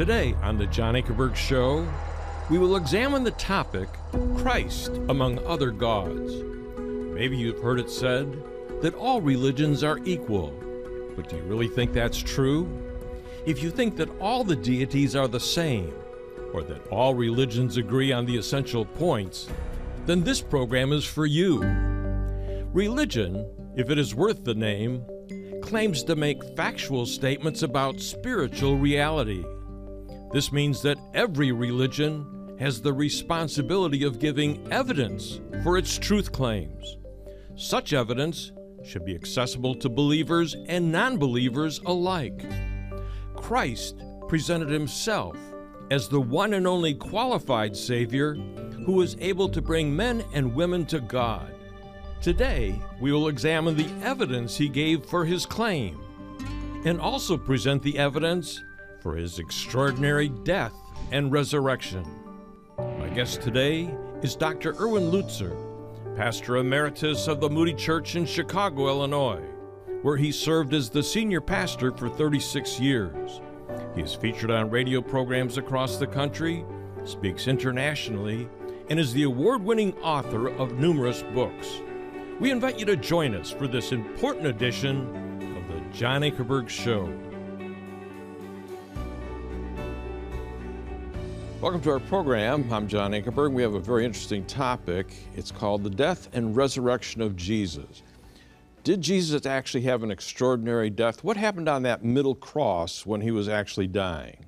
Today on The John Ankerberg Show, we will examine the topic Christ among other gods. Maybe you've heard it said that all religions are equal, but do you really think that's true? If you think that all the deities are the same, or that all religions agree on the essential points, then this program is for you. Religion, if it is worth the name, claims to make factual statements about spiritual reality. This means that every religion has the responsibility of giving evidence for its truth claims. Such evidence should be accessible to believers and non believers alike. Christ presented himself as the one and only qualified Savior who is able to bring men and women to God. Today, we will examine the evidence he gave for his claim and also present the evidence for his extraordinary death and resurrection. My guest today is Dr. Erwin Lutzer, pastor emeritus of the Moody Church in Chicago, Illinois, where he served as the senior pastor for 36 years. He is featured on radio programs across the country, speaks internationally, and is the award winning author of numerous books. We invite you to join us for this important edition of the John Ankerberg Show. Welcome to our program. I'm John Ankerberg. We have a very interesting topic. It's called The Death and Resurrection of Jesus. Did Jesus actually have an extraordinary death? What happened on that middle cross when he was actually dying?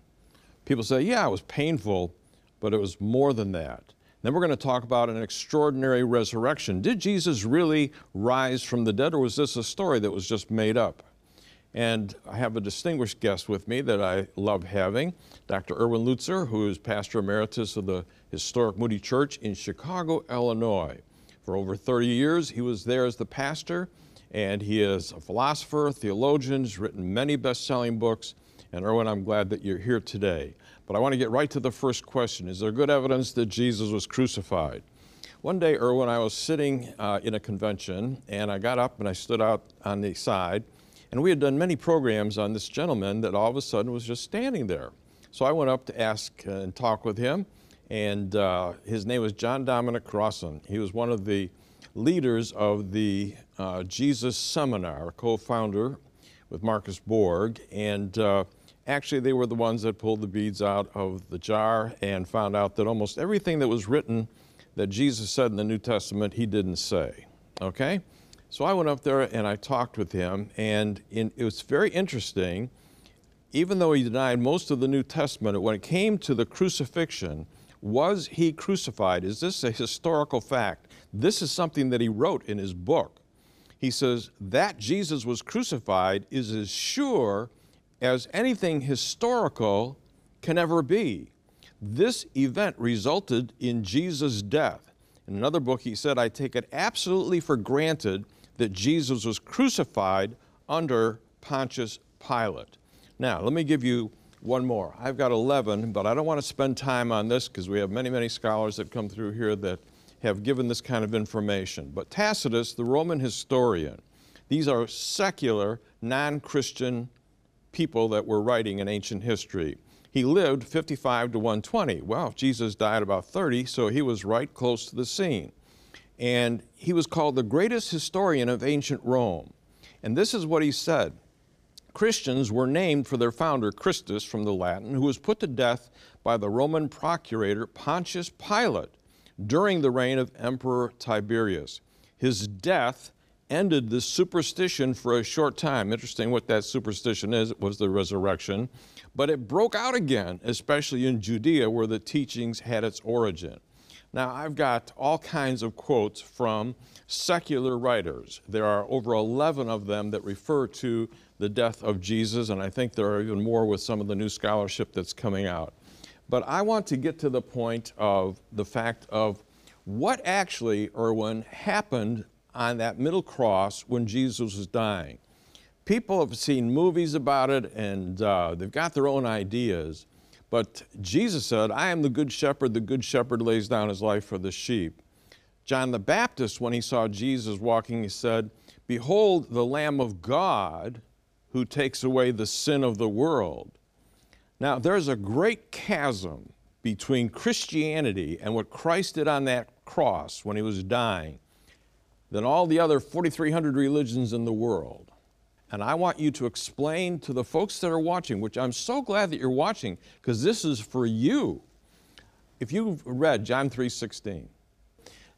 People say, yeah, it was painful, but it was more than that. Then we're going to talk about an extraordinary resurrection. Did Jesus really rise from the dead, or was this a story that was just made up? And I have a distinguished guest with me that I love having, Dr. Erwin Lutzer, who is pastor emeritus of the historic Moody Church in Chicago, Illinois. For over 30 years, he was there as the pastor, and he is a philosopher, theologian, has written many best selling books. And Erwin, I'm glad that you're here today. But I want to get right to the first question Is there good evidence that Jesus was crucified? One day, Erwin, I was sitting uh, in a convention, and I got up and I stood out on the side and we had done many programs on this gentleman that all of a sudden was just standing there. So I went up to ask uh, and talk with him, and uh, his name was John Dominic Crossan. He was one of the leaders of the uh, Jesus Seminar, co founder with Marcus Borg, and uh, actually they were the ones that pulled the beads out of the jar and found out that almost everything that was written that Jesus said in the New Testament, he didn't say. Okay? So I went up there and I talked with him, and in, it was very interesting. Even though he denied most of the New Testament, when it came to the crucifixion, was he crucified? Is this a historical fact? This is something that he wrote in his book. He says that Jesus was crucified is as sure as anything historical can ever be. This event resulted in Jesus' death. In another book, he said, I take it absolutely for granted that Jesus was crucified under Pontius Pilate. Now, let me give you one more. I've got 11, but I don't want to spend time on this because we have many, many scholars that come through here that have given this kind of information. But Tacitus, the Roman historian, these are secular, non Christian people that were writing in ancient history. He lived 55 to 120. Well, Jesus died about 30, so he was right close to the scene and he was called the greatest historian of ancient Rome. And this is what he said Christians were named for their founder, Christus from the Latin, who was put to death by the Roman procurator Pontius Pilate during the reign of Emperor Tiberius. His death ended this superstition for a short time. Interesting what that superstition is, it was the resurrection. But it broke out again, especially in Judea where the teachings had its origin. Now, I've got all kinds of quotes from secular writers. There are over 11 of them that refer to the death of Jesus, and I think there are even more with some of the new scholarship that's coming out. But I want to get to the point of the fact of what actually, Erwin, happened on that middle cross when Jesus was dying. People have seen movies about it and uh, they've got their own ideas. But Jesus said, I am the good shepherd. The good shepherd lays down his life for the sheep. John the Baptist, when he saw Jesus walking, he said, Behold the Lamb of God who takes away the sin of the world. Now, there's a great chasm between Christianity and what Christ did on that cross when he was dying than all the other 4,300 religions in the world. And I want you to explain to the folks that are watching, which I'm so glad that you're watching, because this is for you. If you've read John 3:16,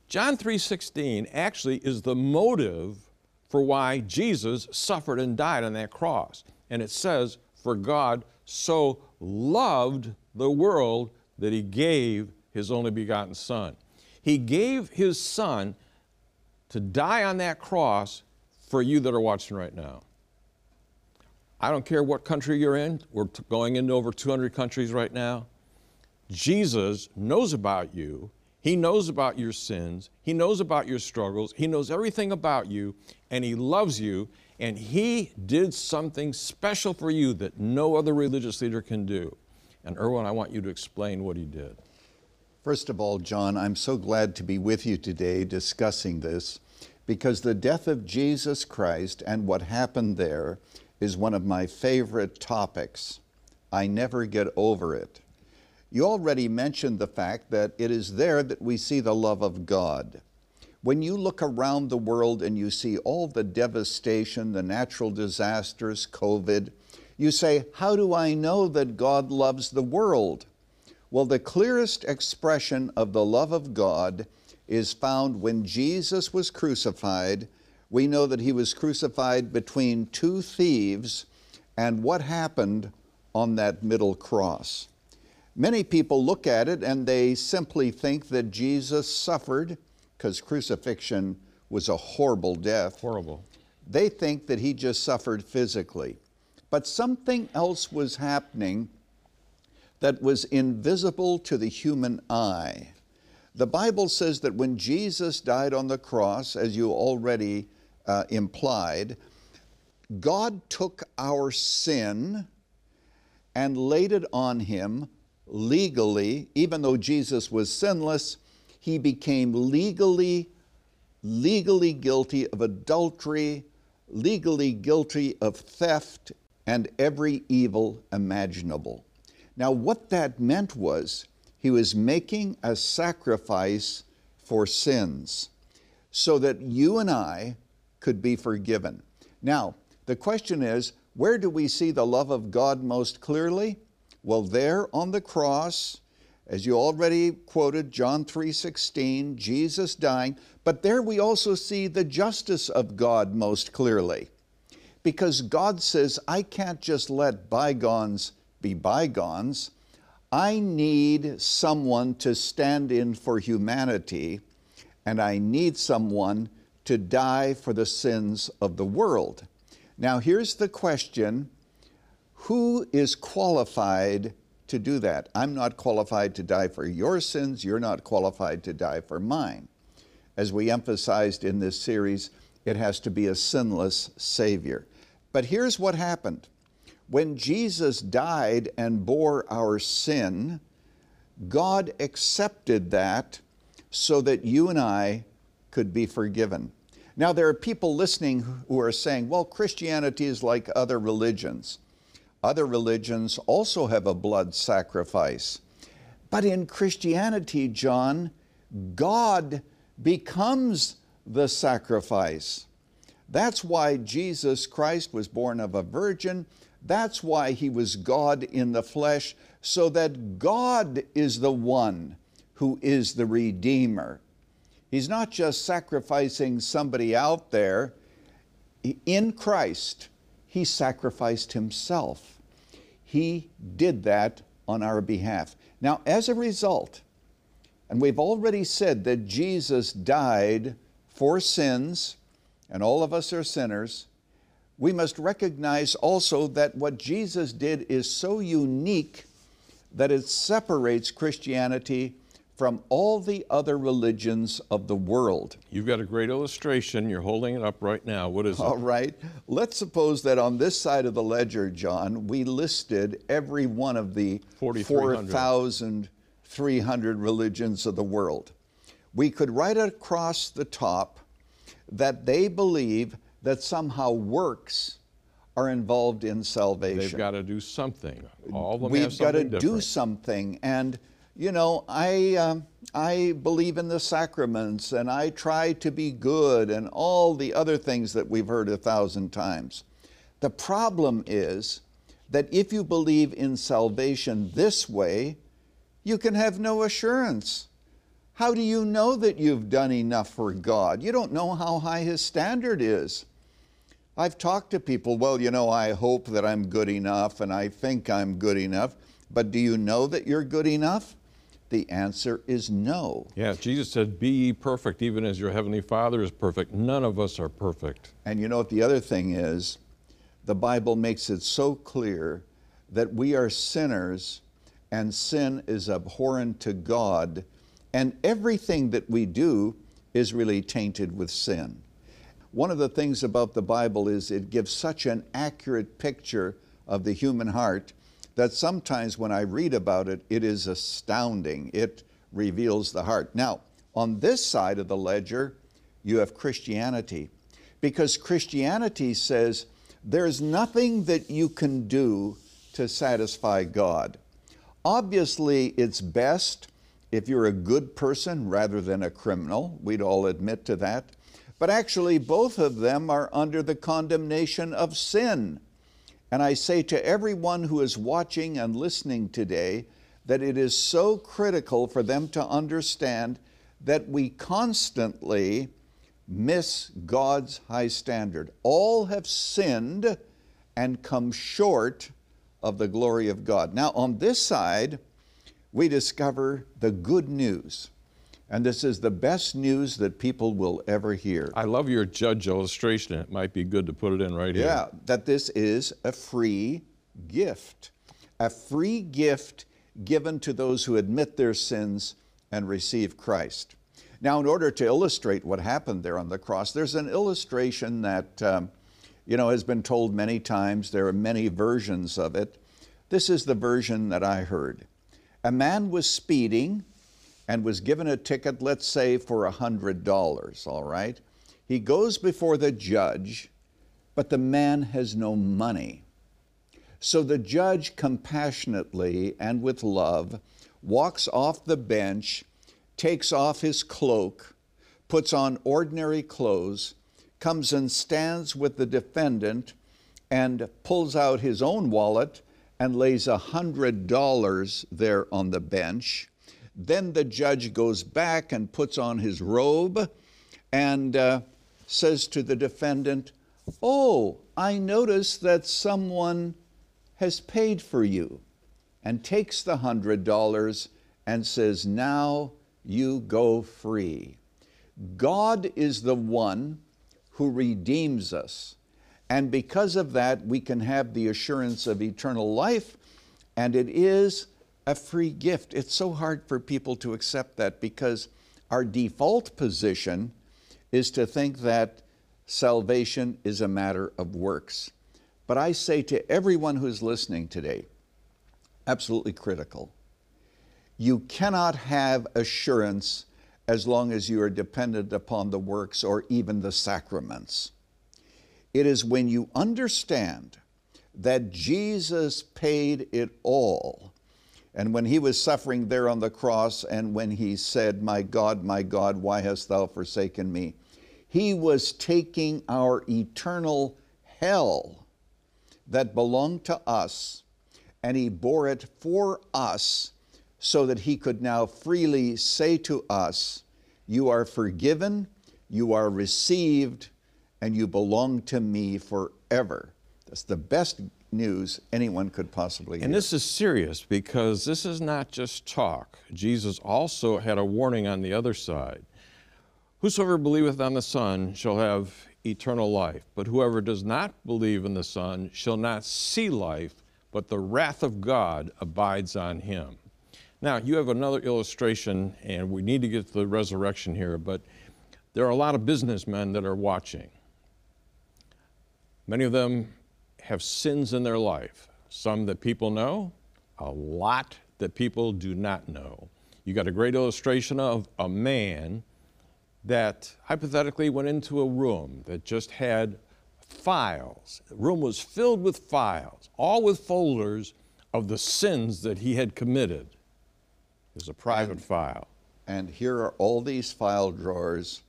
John 3:16 actually is the motive for why Jesus suffered and died on that cross. And it says, "For God so loved the world that he gave his only begotten son." He gave his son to die on that cross for you that are watching right now. I don't care what country you're in, we're going into over 200 countries right now. Jesus knows about you. He knows about your sins. He knows about your struggles. He knows everything about you, and He loves you. And He did something special for you that no other religious leader can do. And Erwin, I want you to explain what He did. First of all, John, I'm so glad to be with you today discussing this because the death of Jesus Christ and what happened there is one of my favorite topics. I never get over it. You already mentioned the fact that it is there that we see the love of God. When you look around the world and you see all the devastation, the natural disasters, COVID, you say, How do I know that God loves the world? Well, the clearest expression of the love of God is found when Jesus was crucified we know that he was crucified between two thieves, and what happened on that middle cross. Many people look at it and they simply think that Jesus suffered because crucifixion was a horrible death. Horrible. They think that he just suffered physically. But something else was happening that was invisible to the human eye. The Bible says that when Jesus died on the cross, as you already uh, implied, God took our sin and laid it on him legally, even though Jesus was sinless, he became legally, legally guilty of adultery, legally guilty of theft, and every evil imaginable. Now, what that meant was he was making a sacrifice for sins so that you and I could be forgiven. Now, the question is where do we see the love of God most clearly? Well, there on the cross, as you already quoted John 3:16, Jesus dying, but there we also see the justice of God most clearly. Because God says, I can't just let bygones be bygones. I need someone to stand in for humanity, and I need someone to die for the sins of the world. Now, here's the question Who is qualified to do that? I'm not qualified to die for your sins, you're not qualified to die for mine. As we emphasized in this series, it has to be a sinless Savior. But here's what happened when Jesus died and bore our sin, God accepted that so that you and I could be forgiven. Now, there are people listening who are saying, well, Christianity is like other religions. Other religions also have a blood sacrifice. But in Christianity, John, God becomes the sacrifice. That's why Jesus Christ was born of a virgin. That's why he was God in the flesh, so that God is the one who is the Redeemer. He's not just sacrificing somebody out there. In Christ, He sacrificed Himself. He did that on our behalf. Now, as a result, and we've already said that Jesus died for sins, and all of us are sinners, we must recognize also that what Jesus did is so unique that it separates Christianity from all the other religions of the world. You've got a great illustration. You're holding it up right now. What is it? All right. Let's suppose that on this side of the ledger, John, we listed every one of the 4,300 religions of the world. We could write across the top that they believe that somehow works are involved in salvation. They've got to do something. All of them have We've got to do something. And, you know, I, um, I believe in the sacraments and I try to be good and all the other things that we've heard a thousand times. The problem is that if you believe in salvation this way, you can have no assurance. How do you know that you've done enough for God? You don't know how high His standard is. I've talked to people, well, you know, I hope that I'm good enough and I think I'm good enough, but do you know that you're good enough? The answer is no. Yeah, Jesus said, Be ye perfect, even as your heavenly Father is perfect. None of us are perfect. And you know what the other thing is? The Bible makes it so clear that we are sinners and sin is abhorrent to God, and everything that we do is really tainted with sin. One of the things about the Bible is it gives such an accurate picture of the human heart that sometimes when I read about it, it is astounding. It reveals the heart. Now, on this side of the ledger, you have Christianity, because Christianity says there's nothing that you can do to satisfy God. Obviously, it's best if you're a good person rather than a criminal. We'd all admit to that. But actually, both of them are under the condemnation of sin. And I say to everyone who is watching and listening today that it is so critical for them to understand that we constantly miss God's high standard. All have sinned and come short of the glory of God. Now, on this side, we discover the good news. And this is the best news that people will ever hear. I love your judge illustration. It might be good to put it in right here. Yeah, that this is a free gift. A free gift given to those who admit their sins and receive Christ. Now, in order to illustrate what happened there on the cross, there's an illustration that, um, you know, has been told many times. There are many versions of it. This is the version that I heard. A man was speeding and was given a ticket, let's say, for a $100, all right? He goes before the judge, but the man has no money. So the judge compassionately and with love walks off the bench, takes off his cloak, puts on ordinary clothes, comes and stands with the defendant, and pulls out his own wallet and lays a hundred dollars there on the bench. Then the judge goes back and puts on his robe and uh, says to the defendant, Oh, I notice that someone has paid for you, and takes the hundred dollars and says, Now you go free. God is the one who redeems us. And because of that, we can have the assurance of eternal life, and it is a free gift. It's so hard for people to accept that because our default position is to think that salvation is a matter of works. But I say to everyone who's listening today, absolutely critical, you cannot have assurance as long as you are dependent upon the works or even the sacraments. It is when you understand that Jesus paid it all, and when he was suffering there on the cross, and when he said, My God, my God, why hast thou forsaken me? He was taking our eternal hell that belonged to us, and he bore it for us so that he could now freely say to us, You are forgiven, you are received, and you belong to me forever. That's the best news anyone could possibly And this is serious because this is not just talk. Jesus also had a warning on the other side. Whosoever believeth on the Son shall have eternal life, but whoever does not believe in the Son shall not see life, but the wrath of God abides on him. Now, you have another illustration, and we need to get to the resurrection here, but there are a lot of businessmen that are watching. Many of them have sins in their life, some that people know, a lot that people do not know. You got a great illustration of a man that hypothetically went into a room that just had files. The room was filled with files, all with folders of the sins that he had committed. It was a private And- file. And here are all these file drawers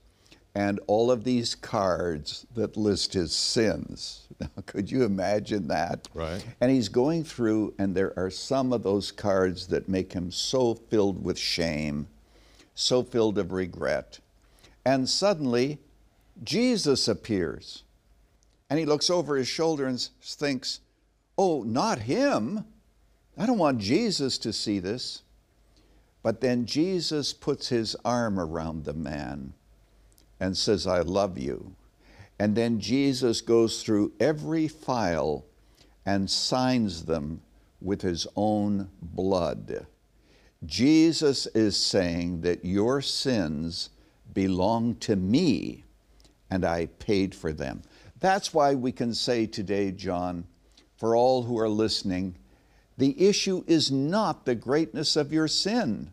and all of these cards that list his sins. Now, could you imagine that? Right. And he's going through, and there are some of those cards that make him so filled with shame, so filled of regret. And suddenly, Jesus appears. And he looks over his shoulder and thinks, Oh, not him. I don't want Jesus to see this. But then Jesus puts his arm around the man and says, I love you. And then Jesus goes through every file and signs them with his own blood. Jesus is saying that your sins belong to me and I paid for them. That's why we can say today, John, for all who are listening, the issue is not the greatness of your sin.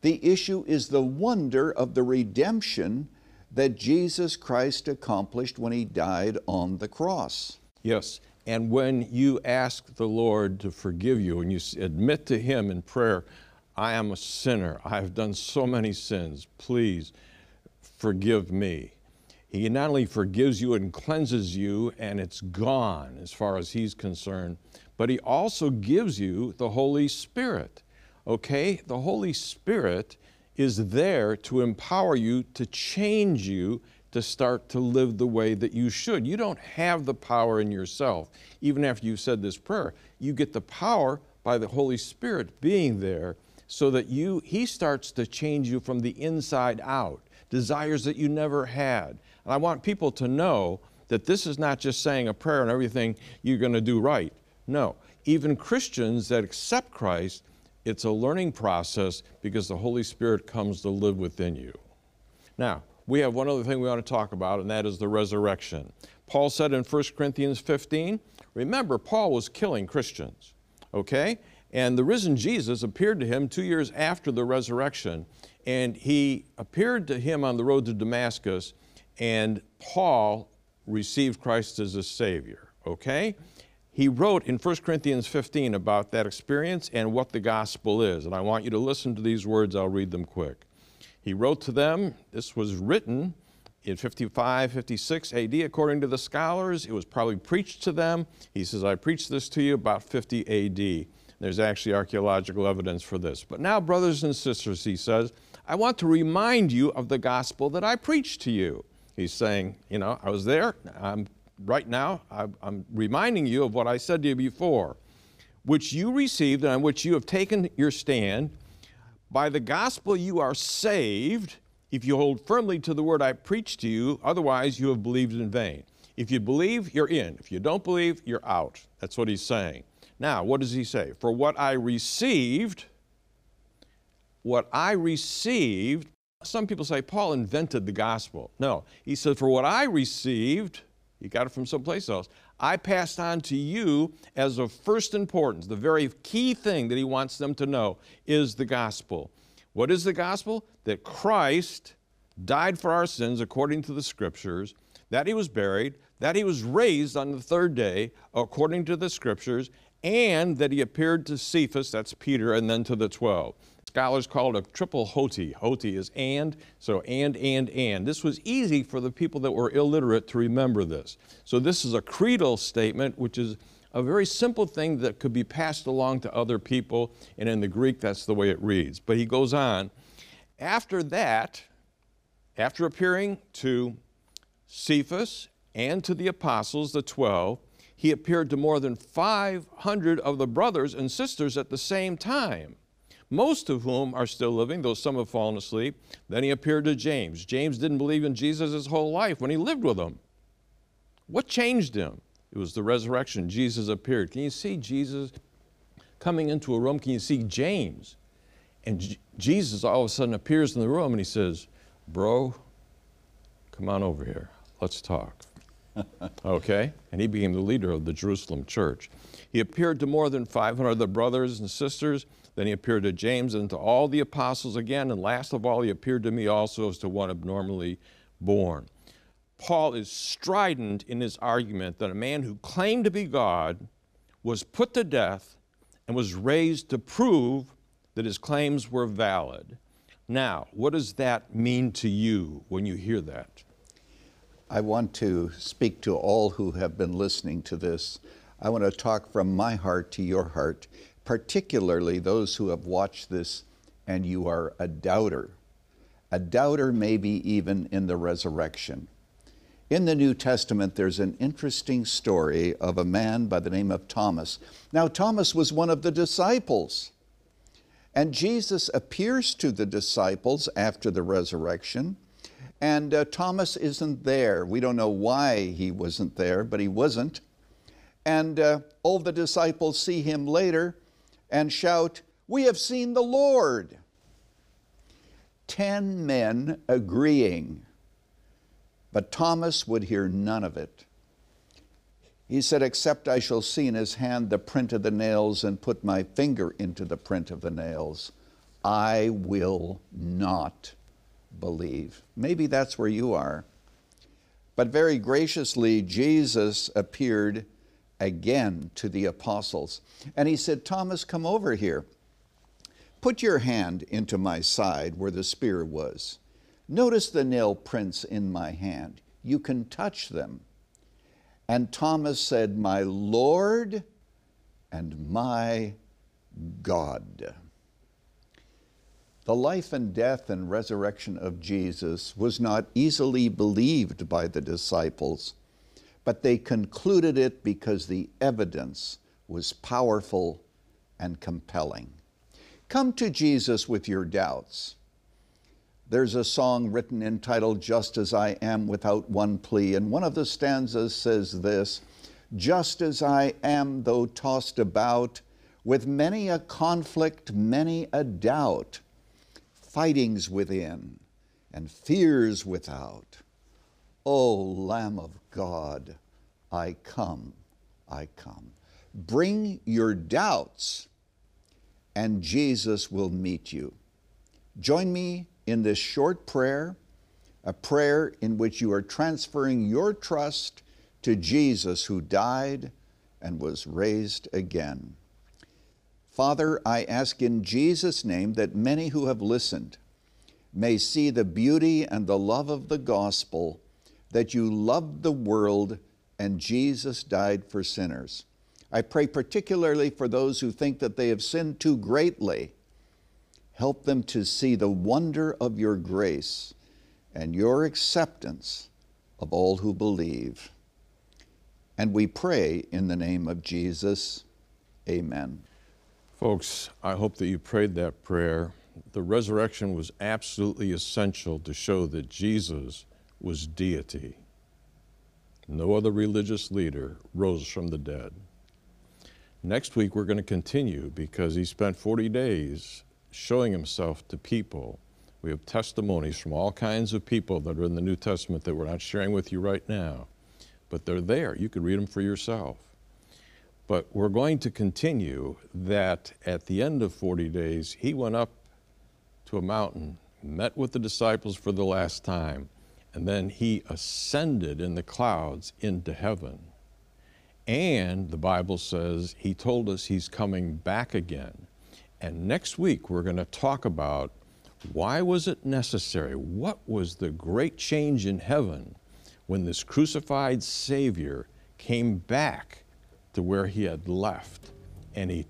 The issue is the wonder of the redemption that Jesus Christ accomplished when he died on the cross. Yes. And when you ask the Lord to forgive you and you admit to Him in prayer, I am a sinner. I have done so many sins. Please forgive me. He not only forgives you and cleanses you, and it's gone as far as He's concerned, but He also gives you the Holy Spirit. Okay? The Holy Spirit is there to empower you, to change you, to start to live the way that you should. You don't have the power in yourself. Even after you've said this prayer, you get the power by the Holy Spirit being there so that you he starts to change you from the inside out, desires that you never had. And I want people to know that this is not just saying a prayer and everything you're going to do right. No, even Christians that accept Christ, it's a learning process because the Holy Spirit comes to live within you. Now, we have one other thing we want to talk about, and that is the resurrection. Paul said in 1 Corinthians 15, remember, Paul was killing Christians, okay? And the risen Jesus appeared to him two years after the resurrection, and he appeared to him on the road to Damascus, and Paul received Christ as a Savior, okay? He wrote in 1 Corinthians 15 about that experience and what the gospel is. And I want you to listen to these words, I'll read them quick. He wrote to them, this was written in 55, 56 AD, according to the scholars. It was probably preached to them. He says, I preached this to you about 50 AD. There's actually archaeological evidence for this. But now, brothers and sisters, he says, I want to remind you of the gospel that I preached to you. He's saying, you know, I was there. I'm, right now, I'm, reminding you of what I said to you before, which you received and on which you have taken your stand. By the gospel you are saved if you hold firmly to the word I preached to you, otherwise you have believed in vain. If you believe, you're in. If you don't believe, you're out. That's what he's saying. Now, what does he say? For what I received, what I received, some people say Paul invented the gospel. No, he said, For what I received, he got it from someplace else, I passed on to you as of first importance. The very key thing that he wants them to know is the gospel. What is the gospel? That Christ died for our sins according to the scriptures, that he was buried, that he was raised on the third day according to the scriptures, and that he appeared to Cephas, that's Peter, and then to the 12. Scholars call it a triple hoti. Hoti is and, so and, and, and. This was easy for the people that were illiterate to remember this. So this is a creedal statement, which is a very simple thing that could be passed along to other people, and in the Greek, that's the way it reads. But he goes on. After that, after appearing to Cephas and to the apostles, the 12, he appeared to more than 500 of the brothers and sisters at the same time, most of whom are still living, though some have fallen asleep. Then he appeared to James. James didn't believe in Jesus his whole life when he lived with him. What changed him? It was the resurrection. Jesus appeared. Can you see Jesus coming into a room? Can you see James? And J- Jesus all of a sudden appears in the room and he says, Bro, come on over here. Let's talk. okay? And he became the leader of the Jerusalem church. He appeared to more than 500 of the brothers and sisters. Then he appeared to James and to all the apostles again. And last of all, he appeared to me also as to one abnormally born. Paul is strident in his argument that a man who claimed to be God was put to death and was raised to prove that his claims were valid. Now, what does that mean to you when you hear that? I want to speak to all who have been listening to this. I want to talk from my heart to your heart, particularly those who have watched this and you are a doubter. A doubter, maybe even in the resurrection. In the New Testament, there's an interesting story of a man by the name of Thomas. Now, Thomas was one of the disciples. And Jesus appears to the disciples after the resurrection and uh, Thomas isn't there. We don't know why he wasn't there, but he wasn't. And uh, all the disciples see him later and shout, We have seen the Lord. Ten men agreeing, but Thomas would hear none of it. He said, Except I shall see in his hand the print of the nails and put my finger into the print of the nails, I will not believe. Maybe that's where you are. But very graciously, Jesus appeared again to the apostles. And he said, Thomas, come over here. Put your hand into my side where the spear was. Notice the nail prints in my hand. You can touch them. And Thomas said, My Lord and my God. The life and death and resurrection of Jesus was not easily believed by the disciples, but they concluded it because the evidence was powerful and compelling. Come to Jesus with your doubts. There's a song written entitled Just as I Am Without One Plea, and one of the stanzas says this Just as I am, though tossed about, with many a conflict, many a doubt fightings within and fears without. O Lamb of God, I come, I come. Bring your doubts, and Jesus will meet you. Join me in this short prayer, a prayer in which you are transferring your trust to Jesus who died and was raised again. Father, I ask in Jesus' name that many who have listened may see the beauty and the love of the gospel, that you loved the world and Jesus died for sinners. I pray particularly for those who think that they have sinned too greatly. Help them to see the wonder of your grace and your acceptance of all who believe. And we pray in the name of Jesus. Amen. Folks, I hope that you prayed that prayer. The resurrection was absolutely essential to show that Jesus was deity. No other religious leader rose from the dead. Next week, we're going to continue because he spent 40 days showing himself to people. We have testimonies from all kinds of people that are in the New Testament that we're not sharing with you right now, but they're there. You can read them for yourself. But we're going to continue that at the end of 40 days, he went up to a mountain, met with the disciples for the last time, and then he ascended in the clouds into heaven. And the Bible says he told us he's coming back again. And next week we're going to talk about why was it necessary? What was the great change in heaven when this crucified Savior came back to where he had left, and he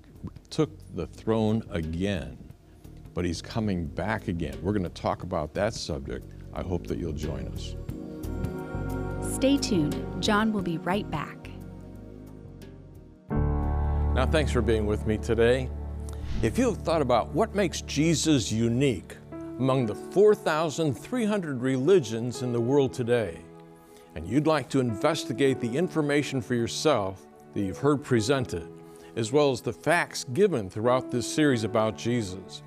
took the throne again. But he's coming back again. We're going to talk about that subject. I hope that you'll join us. Stay tuned. John will be right back. Now, thanks for being with me today. If you have thought about what makes Jesus unique among the 4,300 religions in the world today, and you'd like to investigate the information for yourself, that you've heard presented, as well as the facts given throughout this series about Jesus.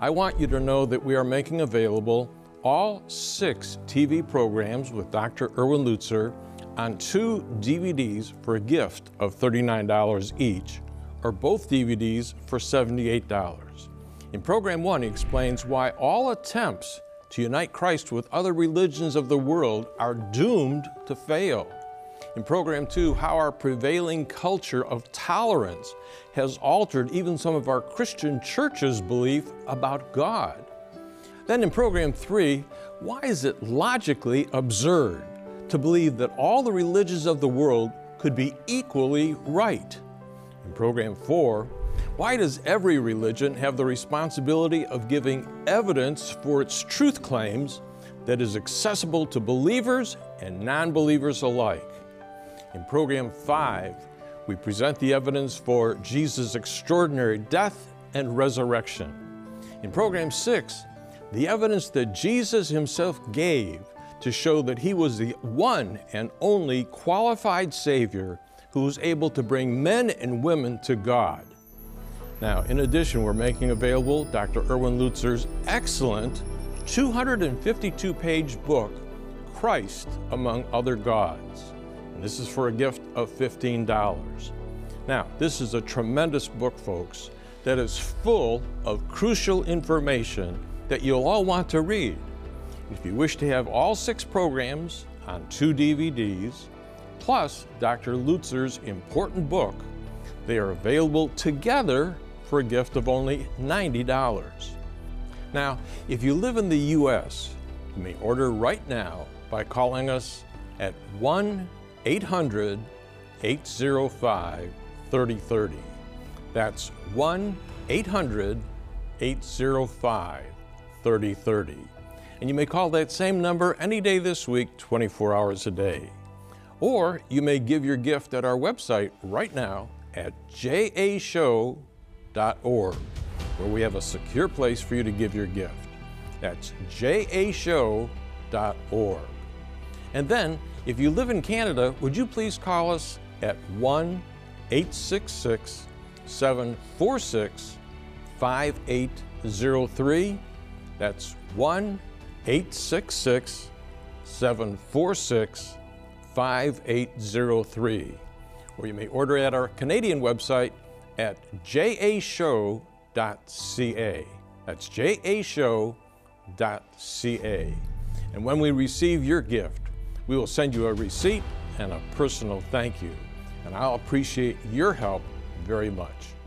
I want you to know that we are making available all six TV programs with Dr. Erwin Lutzer on two DVDs for a gift of $39 each, or both DVDs for $78. In program one, he explains why all attempts to unite Christ with other religions of the world are doomed to fail. In program two, how our prevailing culture of tolerance has altered even some of our Christian churches' belief about God. Then in program three, why is it logically absurd to believe that all the religions of the world could be equally right? In program four, why does every religion have the responsibility of giving evidence for its truth claims that is accessible to believers and non believers alike? In program five, we present the evidence for Jesus' extraordinary death and resurrection. In program six, the evidence that Jesus himself gave to show that he was the one and only qualified Savior who was able to bring men and women to God. Now, in addition, we're making available Dr. Erwin Lutzer's excellent 252 page book, Christ Among Other Gods. And this is for a gift of $15. Now, this is a tremendous book, folks, that is full of crucial information that you'll all want to read. If you wish to have all six programs on two DVDs, plus Dr. Lutzer's important book, they are available together for a gift of only $90. Now, if you live in the U.S., you may order right now by calling us at 1 800 805 3030. That's 1 800 805 3030. And you may call that same number any day this week, 24 hours a day. Or you may give your gift at our website right now at jashow.org, where we have a secure place for you to give your gift. That's jashow.org. And then, if you live in Canada, would you please call us at 1 866 746 5803? That's 1 866 746 5803. Or you may order at our Canadian website at jashow.ca. That's jashow.ca. And when we receive your gift, we will send you a receipt and a personal thank you. And I'll appreciate your help very much.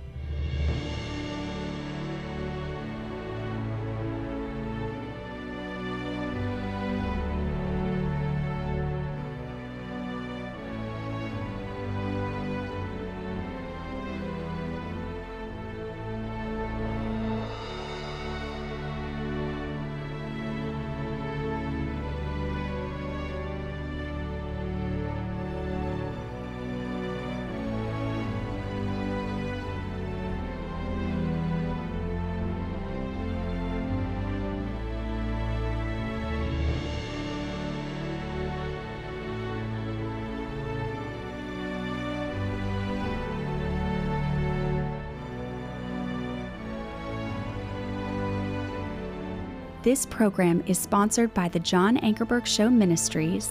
This program is sponsored by the John Ankerberg Show Ministries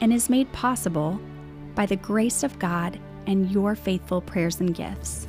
and is made possible by the grace of God and your faithful prayers and gifts.